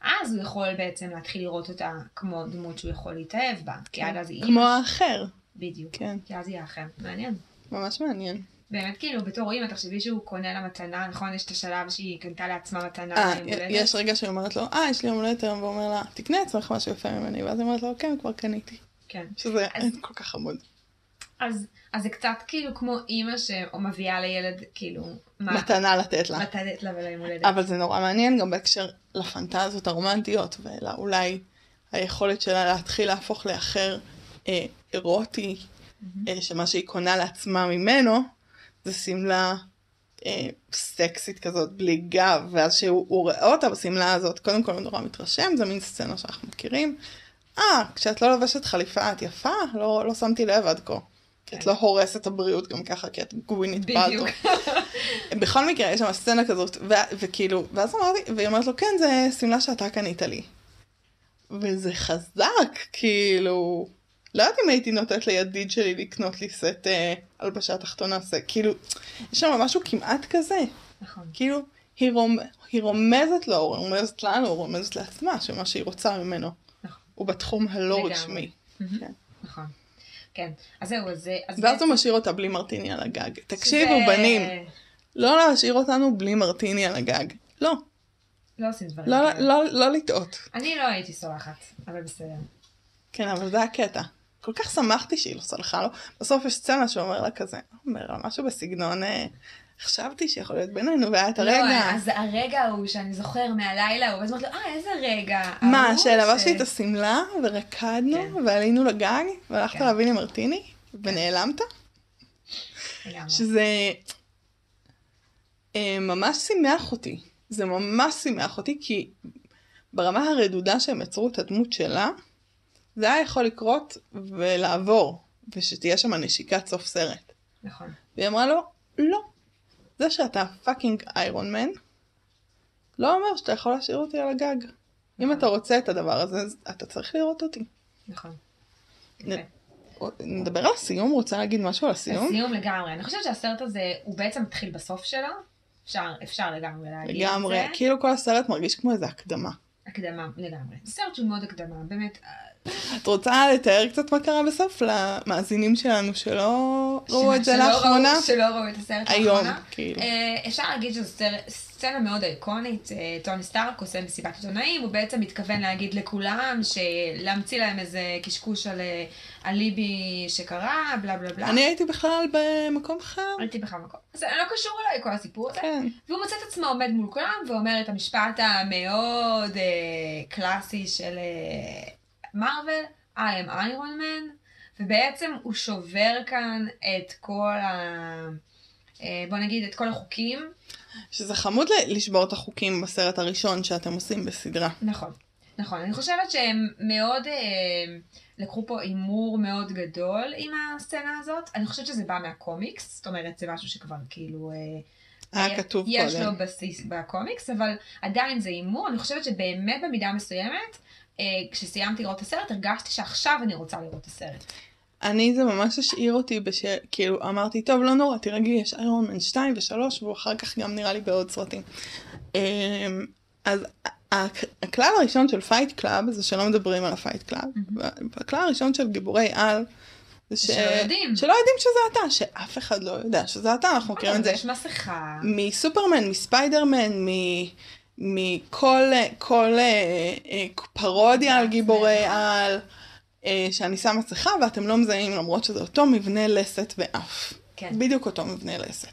אז הוא יכול בעצם להתחיל לראות אותה כמו דמות שהוא יכול להתאהב בה, כי עד אז היא. כמו האחר, בדיוק. כן, כי אז היא האחר. מעניין. ממש מעניין. באמת כאילו בתור אימא תחשבי שהוא קונה לה מתנה, נכון? יש את השלב שהיא קנתה לעצמה מתנה אה. יש רגע שהיא אומרת לו, אה, יש לי יום הולדת היום, והוא אומר לה, תקנה לעצמך משהו יפה ממני, ואז היא אומרת לו, כן, כבר קניתי. כן. שזה אז- כל כך חמוד. אז, אז זה קצת כאילו כמו אימא שמביאה לילד כאילו מה- מתנה לתת לה. מתנת לה וליום הולדת. אבל זה נורא מעניין גם בהקשר לפנטזיות הרומנטיות, ואולי היכולת שלה להתחיל להפוך לאחר אה, אירוטי, אה, שמה שהיא קונה לעצמה ממנו, זה שמלה אה, סקסית כזאת בלי גב, ואז שהוא הוא רואה אותה בשמלה הזאת, קודם כל הוא נורא מתרשם, זה מין סצנה שאנחנו מכירים. אה, כשאת לא לובשת חליפה את יפה? לא, לא שמתי לב עד כה. כי את כן. לא הורסת את הבריאות גם ככה, כי את גווינית. פלטו. בכל מקרה, יש שם סצנה כזאת, ו- וכאילו, ואז אמרתי, והיא אומרת לו, כן, זה שמלה שאתה קנית לי. וזה חזק, כאילו, לא יודעת אם הייתי נותנת לידיד שלי לקנות לי סט אה, הלבשה תחתונה, זה כאילו, יש שם משהו כמעט כזה, נכון. כאילו, היא, רומ, היא רומזת לו, היא רומזת לנו, היא רומזת לעצמה, שמה שהיא רוצה ממנו, נכון. הוא בתחום הלא. רשמי. כן. נכון. כן. אז זהו, אז... אז ואז הוא משאיר אותה בלי מרטיני על הגג. תקשיבו, שזה- בנים, לא להשאיר אותנו בלי מרטיני על הגג. לא, לא עושים דברים לא, כאלה. לא, לא לטעות. אני לא הייתי סולחת, אבל בסדר. כן, אבל זה הקטע. כל כך שמחתי שהיא לא סלחה לו. בסוף יש סצנה שהוא אומר לה כזה, הוא אומר לה משהו בסגנון, אה, חשבתי שיכול להיות בינינו, והיה את הרגע. לא, אז הרגע ההוא שאני זוכר מהלילה, הוא אמרתי לו, אה, איזה רגע. מה, שלבשתי ש- את השמלה, ורקדנו, כן. ועלינו לגג, והלכת כן. להביא לי מרטיני, ונעלמת? שזה אה, ממש שימח אותי. זה ממש שימח אותי, כי ברמה הרדודה שהם יצרו את הדמות שלה, זה היה יכול לקרות ולעבור, ושתהיה שם נשיקת סוף סרט. נכון. והיא אמרה לו, לא. זה שאתה fucking איירון מן, לא אומר שאתה יכול להשאיר אותי על הגג. נכון. אתה רוצה את הדבר הזה, אז אתה צריך לראות אותי. נכון. נ-. נדבר על הסיום? רוצה להגיד משהו על הסיום? לסיום לגמרי. אני חושבת שהסרט הזה, הוא בעצם מתחיל בסוף שלו. אפשר, אפשר לגמרי להגיד את זה. לגמרי. כאילו כל הסרט מרגיש כמו איזה הקדמה. הקדמה, לגמרי. סרט שהוא מאוד הקדמה, באמת. אה, את רוצה לתאר קצת מה קרה בסוף למאזינים שלנו שלא ראו את זה לאחרונה? שלא ראו את הסרט היום. כאילו. אה, אפשר להגיד שזו סצ- סצנה מאוד איקונית, אה, טוני סטארק עושה מסיבת עיתונאים, הוא בעצם מתכוון להגיד לכולם, להמציא להם איזה קשקוש על אה, על ליבי שקרה, בלה בלה בלה. אני הייתי בכלל במקום אחר. הייתי בכלל מקום. זה לא קשור אליי כל הסיפור הזה. כן. והוא מוצא את עצמו עומד מול כולם ואומר את המשפט המאוד אה, קלאסי של אה, מארוול, I am Iron Man, ובעצם הוא שובר כאן את כל ה... אה, בוא נגיד את כל החוקים. שזה חמוד לשבור את החוקים בסרט הראשון שאתם עושים בסדרה. נכון, נכון. אני חושבת שהם מאוד אה, לקחו פה הימור מאוד גדול עם הסצנה הזאת. אני חושבת שזה בא מהקומיקס, זאת אומרת זה משהו שכבר כאילו... אה, היה כתוב יש קודם. לו בסיס בקומיקס, אבל עדיין זה הימור. אני חושבת שבאמת במידה מסוימת, אה, כשסיימתי לראות את הסרט, הרגשתי שעכשיו אני רוצה לראות את הסרט. אני זה ממש השאיר אותי בש... כאילו אמרתי טוב לא נורא תירגעי יש איירון מן 2 ו3 והוא אחר כך גם נראה לי בעוד סרטים. אמ, אז הכלל הראשון של Fight Club זה שלא מדברים על ה Fight Club. והכלל הראשון של גיבורי על זה ש... שלא יודעים. שלא יודעים שזה אתה שאף אחד לא יודע שזה אתה אנחנו מכירים את זה יש מסכה. מסופרמן מספיידרמן מ... מכל כל, אה, אה, פרודיה על גיבורי על, אה, שאני שם מסכה ואתם לא מזהים למרות שזה אותו מבנה לסת ואף. כן. בדיוק אותו מבנה לסת.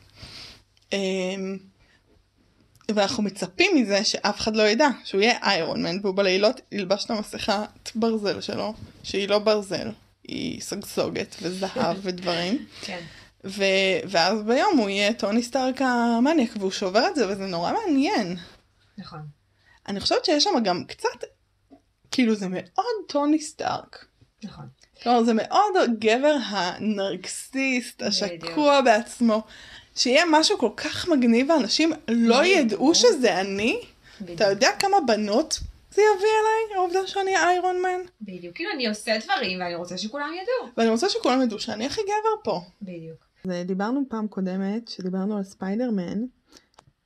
ואנחנו מצפים מזה שאף אחד לא ידע שהוא יהיה איירון מן והוא בלילות ילבש את המסכת ברזל שלו שהיא לא ברזל היא סגסוגת וזהב ודברים כן. ו... ואז ביום הוא יהיה טוני סטארק המניאק, והוא שובר את זה, וזה נורא מעניין. נכון. אני חושבת שיש שם גם קצת, כאילו זה מאוד טוני סטארק. נכון. כלומר זה מאוד הגבר הנרקסיסט. השקוע בעצמו. שיהיה משהו כל כך מגניב ואנשים לא ידעו. שזה אני. אתה יודע כמה בנות זה יביא אליי, העובדה שאני איירון מן? בדיוק. כאילו אני עושה דברים ואני רוצה שכולם ידעו. ואני רוצה שכולם ידעו שאני הכי גבר פה. בדיוק. אז דיברנו פעם קודמת, שדיברנו על ספיידרמן,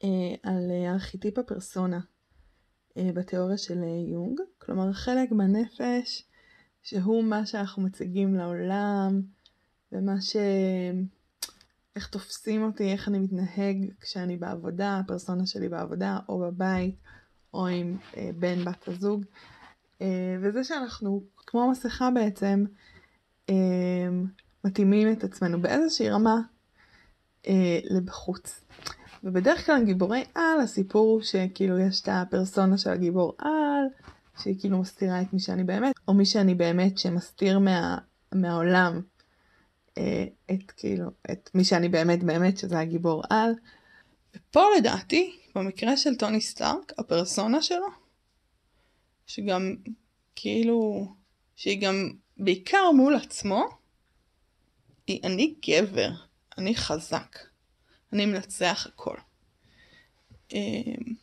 אה, על אה, ארכיטיפ הפרסונה אה, בתיאוריה של יונג, כלומר חלק בנפש שהוא מה שאנחנו מציגים לעולם, ומה ש... איך תופסים אותי, איך אני מתנהג כשאני בעבודה, הפרסונה שלי בעבודה, או בבית, או עם אה, בן בת הזוג. אה, וזה שאנחנו, כמו מסכה בעצם, אה, מתאימים את עצמנו באיזושהי רמה אה, לבחוץ. ובדרך כלל גיבורי על, הסיפור הוא שכאילו יש את הפרסונה של הגיבור על, שהיא כאילו מסתירה את מי שאני באמת, או מי שאני באמת שמסתיר מה, מהעולם את כאילו, את מי שאני באמת באמת, שזה הגיבור על. ופה לדעתי, במקרה של טוני סטארק, הפרסונה שלו, שגם כאילו, שהיא גם בעיקר מול עצמו, היא אני גבר, אני חזק, אני מנצח הכל. אמ,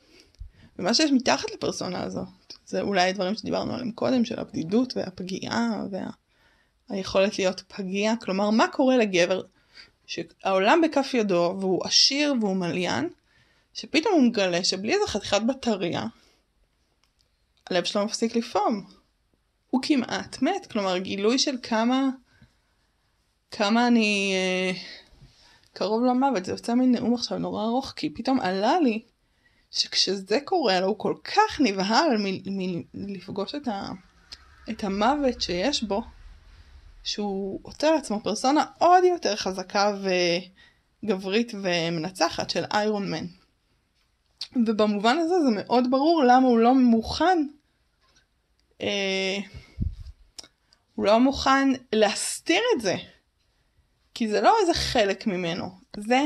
ומה שיש מתחת לפרסונה הזאת, זה אולי דברים שדיברנו עליהם קודם, של הבדידות והפגיעה והיכולת להיות פגיע. כלומר, מה קורה לגבר שהעולם בכף ידו והוא עשיר והוא מליין, שפתאום הוא מגלה שבלי איזה חתיכת בטריה, הלב שלו מפסיק לפעום. הוא כמעט מת, כלומר גילוי של כמה, כמה אני אה, קרוב למוות, זה יוצא מין נאום עכשיו נורא ארוך, כי פתאום עלה לי שכשזה קורה לו הוא כל כך נבהל מ- מלפגוש את, ה, את המוות שיש בו, שהוא עוטה לעצמו פרסונה עוד יותר חזקה וגברית ומנצחת של איירון מן. ובמובן הזה זה מאוד ברור למה הוא לא מוכן אה, הוא לא מוכן להסתיר את זה. כי זה לא איזה חלק ממנו, זה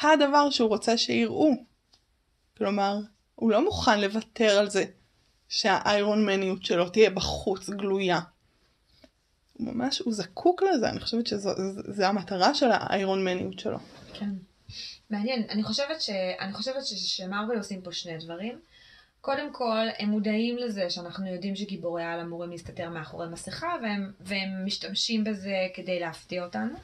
הדבר שהוא רוצה שיראו. כלומר, הוא לא מוכן לוותר על זה שהאיירון מניות שלו תהיה בחוץ גלויה. ממש, הוא זקוק לזה, אני חושבת שזו המטרה של האיירון מניות שלו. כן. מעניין. אני חושבת, ש... אני חושבת ש... שמרוויל עושים פה שני דברים. קודם כל, הם מודעים לזה שאנחנו יודעים שגיבורי על אמורים להסתתר מאחורי מסכה, והם, והם משתמשים בזה כדי להפתיע אותנו,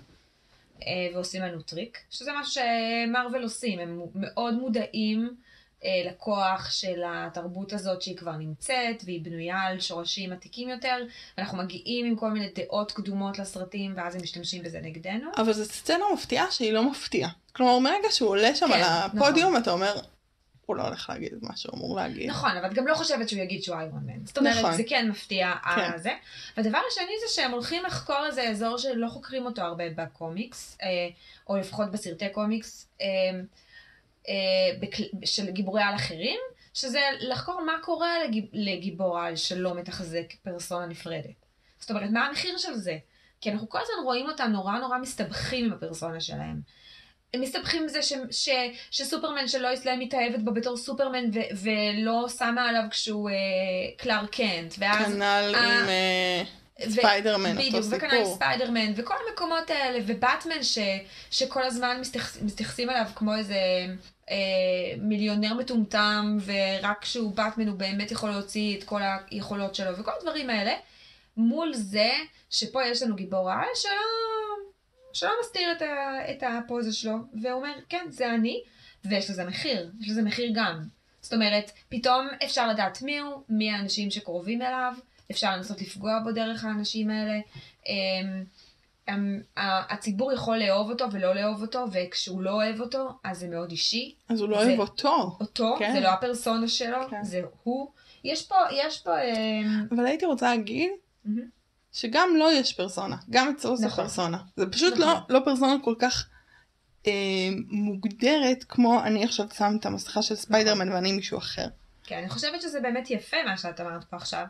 אה, ועושים לנו טריק, שזה משהו שמרוויל עושים, הם מאוד מודעים לכוח של התרבות הזאת שהיא כבר נמצאת, והיא בנויה על שורשים עתיקים יותר, ואנחנו מגיעים עם כל מיני דעות קדומות לסרטים, ואז הם משתמשים בזה נגדנו. אבל זו סצנה מפתיעה שהיא לא מפתיעה. כלומר, מרגע שהוא עולה שם כן, על הפודיום, נכון. אתה אומר, הוא לא הולך להגיד את מה שהוא אמור להגיד. נכון, אבל את גם לא חושבת שהוא יגיד שהוא איירון מן. זאת אומרת, נכון. זה כן מפתיע כן. כן. זה. והדבר השני זה שהם הולכים לחקור איזה אזור שלא חוקרים אותו הרבה בקומיקס, אה, או לפחות בסרטי קומיקס, אה, אה, של גיבורי על אחרים, שזה לחקור מה קורה לגיב, לגיבור על שלא מתחזק פרסונה נפרדת. זאת אומרת, מה המחיר של זה? כי אנחנו כל הזמן רואים אותם נורא נורא מסתבכים עם הפרסונה שלהם. הם מסתבכים בזה ש, ש, שסופרמן שלא ישראל מתאהבת בו בתור סופרמן ו, ולא שמה עליו כשהוא אה, קלאר קנט. כנ"ל אה, עם אה, ספיידרמן, אותו בדיוק, וכנ"ל עם סיפור. ספיידרמן, וכל המקומות האלה, ובטמן ש, שכל הזמן מסתייחס, מתייחסים אליו כמו איזה אה, מיליונר מטומטם, ורק כשהוא באטמן הוא באמת יכול להוציא את כל היכולות שלו, וכל הדברים האלה, מול זה שפה יש לנו גיבור על שלא, שלא מסתיר את, ה, את הפוזה שלו, והוא אומר, כן, זה אני, ויש לזה מחיר, יש לזה מחיר גם. זאת אומרת, פתאום אפשר לדעת מי הוא, מי האנשים שקרובים אליו, אפשר לנסות לפגוע בו דרך האנשים האלה. אמ, אמ, ה- הציבור יכול לאהוב אותו ולא לאהוב אותו, וכשהוא לא אוהב אותו, אז זה מאוד אישי. אז הוא לא זה- אוהב אותו. אותו, כן. זה לא הפרסונה שלו, כן. זה הוא. יש פה, יש פה... אמ, אבל הייתי רוצה להגיד. שגם לו יש פרסונה. גם אצלו זה נכון. פרסונה. זה פשוט נכון. לא, לא פרסונה כל כך אה, מוגדרת כמו אני עכשיו שם את המסכה של ספיידרמן נכון. ואני מישהו אחר. כן, אני חושבת שזה באמת יפה מה שאת אמרת פה עכשיו,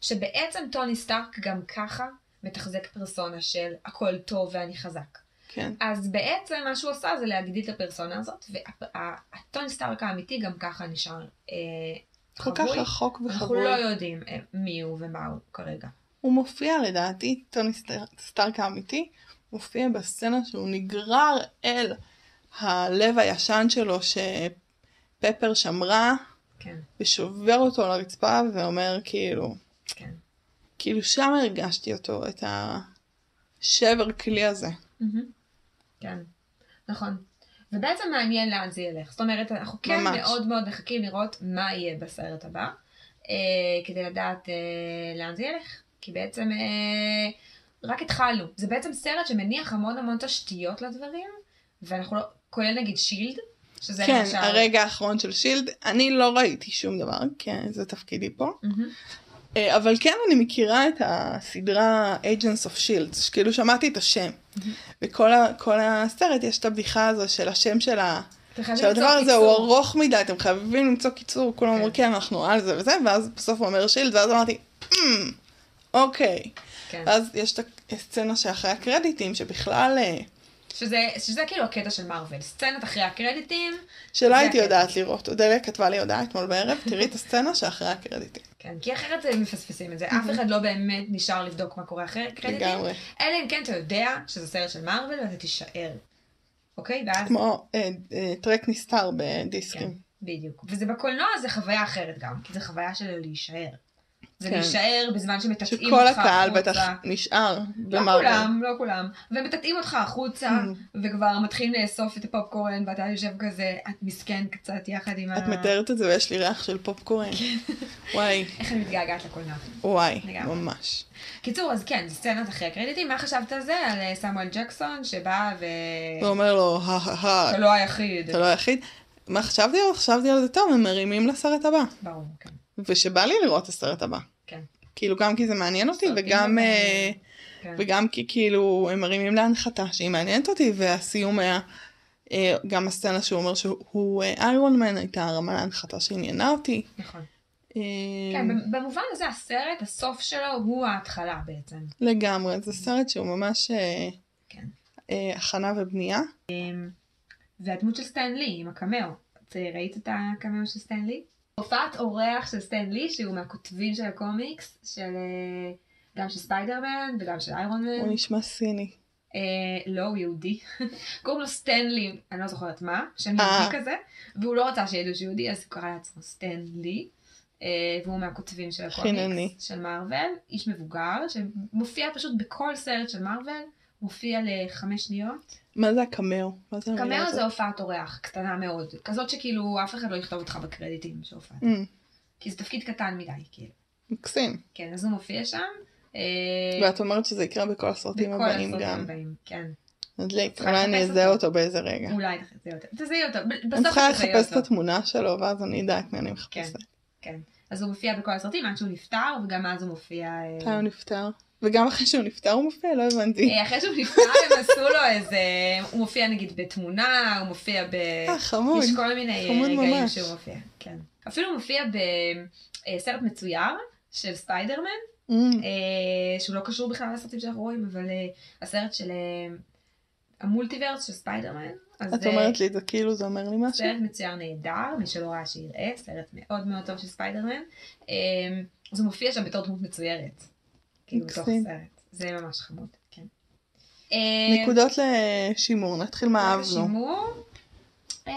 שבעצם טוני סטארק גם ככה מתחזק פרסונה של הכל טוב ואני חזק. כן. אז בעצם מה שהוא עשה זה להגדיל את הפרסונה הזאת, והטוני סטארק האמיתי גם ככה נשאר אה, כל כך. רחוק אנחנו וחבוי. לא יודעים אה, מי הוא ומה הוא כרגע. הוא מופיע לדעתי, טוני סטאר- סטארק האמיתי, מופיע בסצנה שהוא נגרר אל הלב הישן שלו שפפר שמרה, כן, ושובר אותו על הרצפה ואומר כאילו, כן. כאילו שם הרגשתי אותו, את השבר כלי הזה. כן, נכון. ובעצם מעניין לאן זה ילך. זאת אומרת, אנחנו כן ממש. מאוד מאוד מחכים לראות מה יהיה בסרט הבא, אה, כדי לדעת אה, לאן זה ילך. כי בעצם אה, רק התחלנו. זה בעצם סרט שמניח המון המון תשתיות לדברים, ואנחנו לא, כולל נגיד שילד, שזה כן, למשל... הרגע האחרון של שילד, אני לא ראיתי שום דבר, כן, זה תפקידי פה. מהמם. אה, אבל כן אני מכירה את הסדרה Agents of Shields, שכאילו שמעתי את השם. וכל ה, כל הסרט יש את הבדיחה הזו של השם של, ה, אתם חייבים של הדבר למצוא הזה הוא. ארוך מדי, אתם חייבים למצוא קיצור, כולם כן. אומרים כן אנחנו על זה וזה, ואז בסוף הוא אומר שילד, ואז אמרתי, "אמ, אוקיי. כן. ואז יש את הסצנה שאחרי הקרדיטים, שבכלל, אה, שזה, שזה כאילו הקטע של מארוול. סצנת אחרי הקרדיטים, שלא הייתי הקטע. יודעת לראות. אודליה כתבה לי הודעה אתמול בערב, תראי את הסצנה שאחרי הקרדיטים. כן, כי אחרת הם מפספסים את זה. אף אחד לא באמת נשאר לבדוק מה קורה אחרי הקרדיטים. לגמרי. אלא אם כן אתה יודע שזה סרט של מארוול ואתה תישאר. אוקיי? ואז... כמו אה, אה, טרק נסתר כן, בדיסקים. בדיוק. וזה בקולנוע זה חוויה אחרת גם, כי זה חוויה של להישאר. זה כן. להישאר בזמן שמטאטאים אותך שכל החוצה. הקהל בטח נשאר לא במרוויל. כולם, לא כולם. ומטאטאים אותך החוצה, Mm. וכבר מתחילים לאסוף את הפופקורן, ואתה יושב כזה, את מסכן קצת יחד עם ה... את מתארת את זה ויש לי ריח של פופקורן. וואי, איך אני מתגעגעת לקולנוע. וואי, לגמרי. ממש. קיצור, אז כן, זה סצנת אחרי הקרדיטים, מה חשבת על זה? על אה, סמואל ג'קסון, שבא ו... הוא אומר לו, הא אתה לא היחיד. אתה לא היחיד. מה חשבתי על? חשבתי על זה טוב, הם מרימים לסרט הבא. ברור, כן. ושבא לי לראות את הסרט הבא. כן. כאילו גם כי זה מעניין אותי וגם. אה, כן. וגם כי כאילו הם מרימים להנחתה שהיא מעניינת אותי והסיום היה אה, גם הסצנה שהוא אומר שהוא איירון מן הייתה הרמה להנחתה שעניינה אותי. נכון. אה, כן, במובן הזה הסרט, הסוף שלו הוא ההתחלה בעצם. לגמרי, זה סרט שהוא ממש אה, כן. אה, הכנה ובנייה. והדמות של סטן לי עם הקמאו. את אה, ראית את הקמאו של סטן לי? הופעת אורח של סטן לי, שהוא מהכותבים של הקומיקס, של אה, גם של ספיידרמן וגם של איירון מן. נשמע סיני. אה, לא, הוא יהודי. קוראים לו סטנלי, אני לא זוכרת מה, שם אה. יהודי כזה, והוא לא רצה שידעו שהוא יהודי, אז הוא קרא לעצמו סטנלי. אה, והוא מהכותבים של. הקומיקס של מארוול, איש מבוגר, שמופיע פשוט בכל סרט של מארוול, מופיע לחמש שניות. מה זה הקמאו? מה זה המילה קמאו? זה הופעת אורח, קטנה מאוד. כזאת שכאילו אף אחד לא יכתוב אותך בקרדיטים שהופעת. אמ, כי זה תפקיד קטן מדי, כאילו. מקסים. כן, אז הוא מופיע שם. אה, ואת אומרת שזה יקרה בכל הסרטים בכל הבאים הסרטים גם. הבאים, כן. מדליק, אולי אני אזהה אותו. אותו באיזה רגע. אולי תזהה אותו. תזהי אותו. אני בסוף צריכה לחפש את אותו. התמונה שלו ואז אני אדע את מי אני כן, מחפשת. כן. אז הוא מופיע בכל הסרטים עד שהוא נפטר, וגם אז הוא מופיע... אה, מתי הוא נפטר? וגם אחרי שהוא נפטר הוא מופיע? לא הבנתי. אה, אחרי שהוא נפטר הם עשו לו איזה... הוא מופיע נגיד בתמונה, הוא מופיע ב... אה, חמוד. יש כל מיני אה, רגעים ממש. שהוא מופיע, כן. אפילו מופיע בסרט מצויר של ספיידרמן, אה, שהוא לא קשור בכלל לסרטים שאנחנו רואים, אבל אה, הסרט של אה, ה multiverse של ספיידרמן. את אומרת לי את זה כאילו זה אומר לי משהו? סרט מצויר נהדר, מי שלא ראה שיראה, סרט מאוד מאוד טוב של ספיידרמן. אה, אז הוא מופיע שם בתור דמות מצוירת. כאילו. זה ממש חמוד, כן. אה, נקודות לשימור, נתחיל מה אהבנו. אה,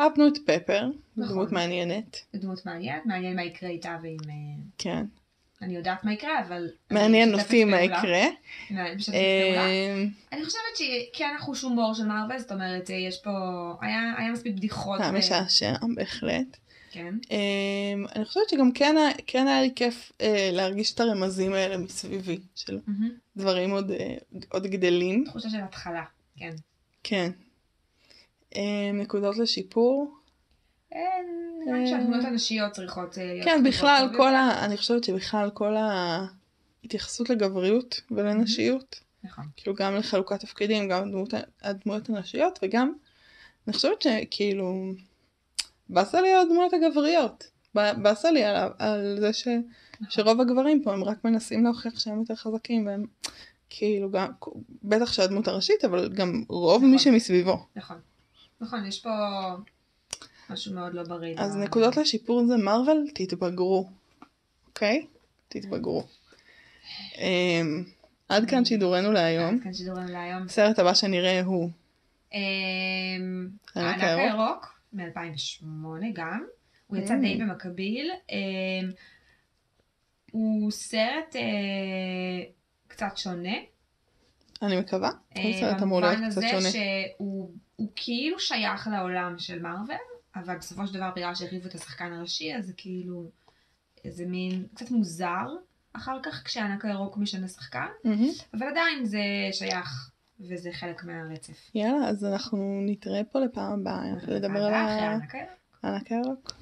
אהבנו את פפר, נכון. דמות מעניינת. דמות מעניינת, מעניין מה יקרה איתה ועם... אה, כן. אני יודעת מה יקרה, אבל... מעניין אותי מה. יקרה. אני. אה, אני חושבת שכן החוש הומור של מארוול, זאת אומרת, יש פה... היה מספיק בדיחות. היה משעשע, בהחלט. כן. אה, אני חושבת שגם כן כן היה לי כיף אה, להרגיש את הרמזים האלה מסביבי, של מהמם. דברים עוד, אה, עוד גדלים. תחושה של התחלה, כן. כן. אה, נקודות לשיפור. אה, נראה לי שהדמויות הנשיות צריכות להיות... כן, בכלל, כל. ה... אני חושבת שבכלל כל ההתייחסות לגבריות ולנשיות, נכון. כאילו גם לחלוקת תפקידים, גם הדמויות הנשיות, וגם, אני חושבת שכאילו, באסה לי על הדמויות הגבריות. באסה לי על, על זה ש, נכון. שרוב הגברים פה הם רק מנסים להוכיח שהם יותר חזקים, והם כאילו גם, בטח שהדמות הראשית, אבל גם רוב מי שמסביבו. נכון. נכון, יש פה משהו מאוד לא בריא. אז ב- נקודות לשיפור זה מרוויל, תתבגרו. אוקיי? תתבגרו. אמ, עד כאן שידורנו להיום. עד כאן שידורנו להיום. הסרט הבא שנראה הוא אמ, הענק הירוק. הירוק, מ-2008 גם. הוא יצא Mm. די במקביל. אמ, הוא סרט אה, קצת שונה. אני מקווה. כל אה, סרט אמור להיות במובן קצת הזה שונה. שהוא הוא כאילו שייך לעולם של מארוול, אבל בסופו של דבר בגלל שהחליפו את השחקן הראשי, אז זה כאילו איזה מין קצת מוזר אחר כך כשהענק הירוק משנה שחקן, מהמם. אבל עדיין זה שייך וזה חלק מהרצף. יאללה, אז אנחנו נתראה פה לפעם הבאה. לדבר על. הענק הירוק.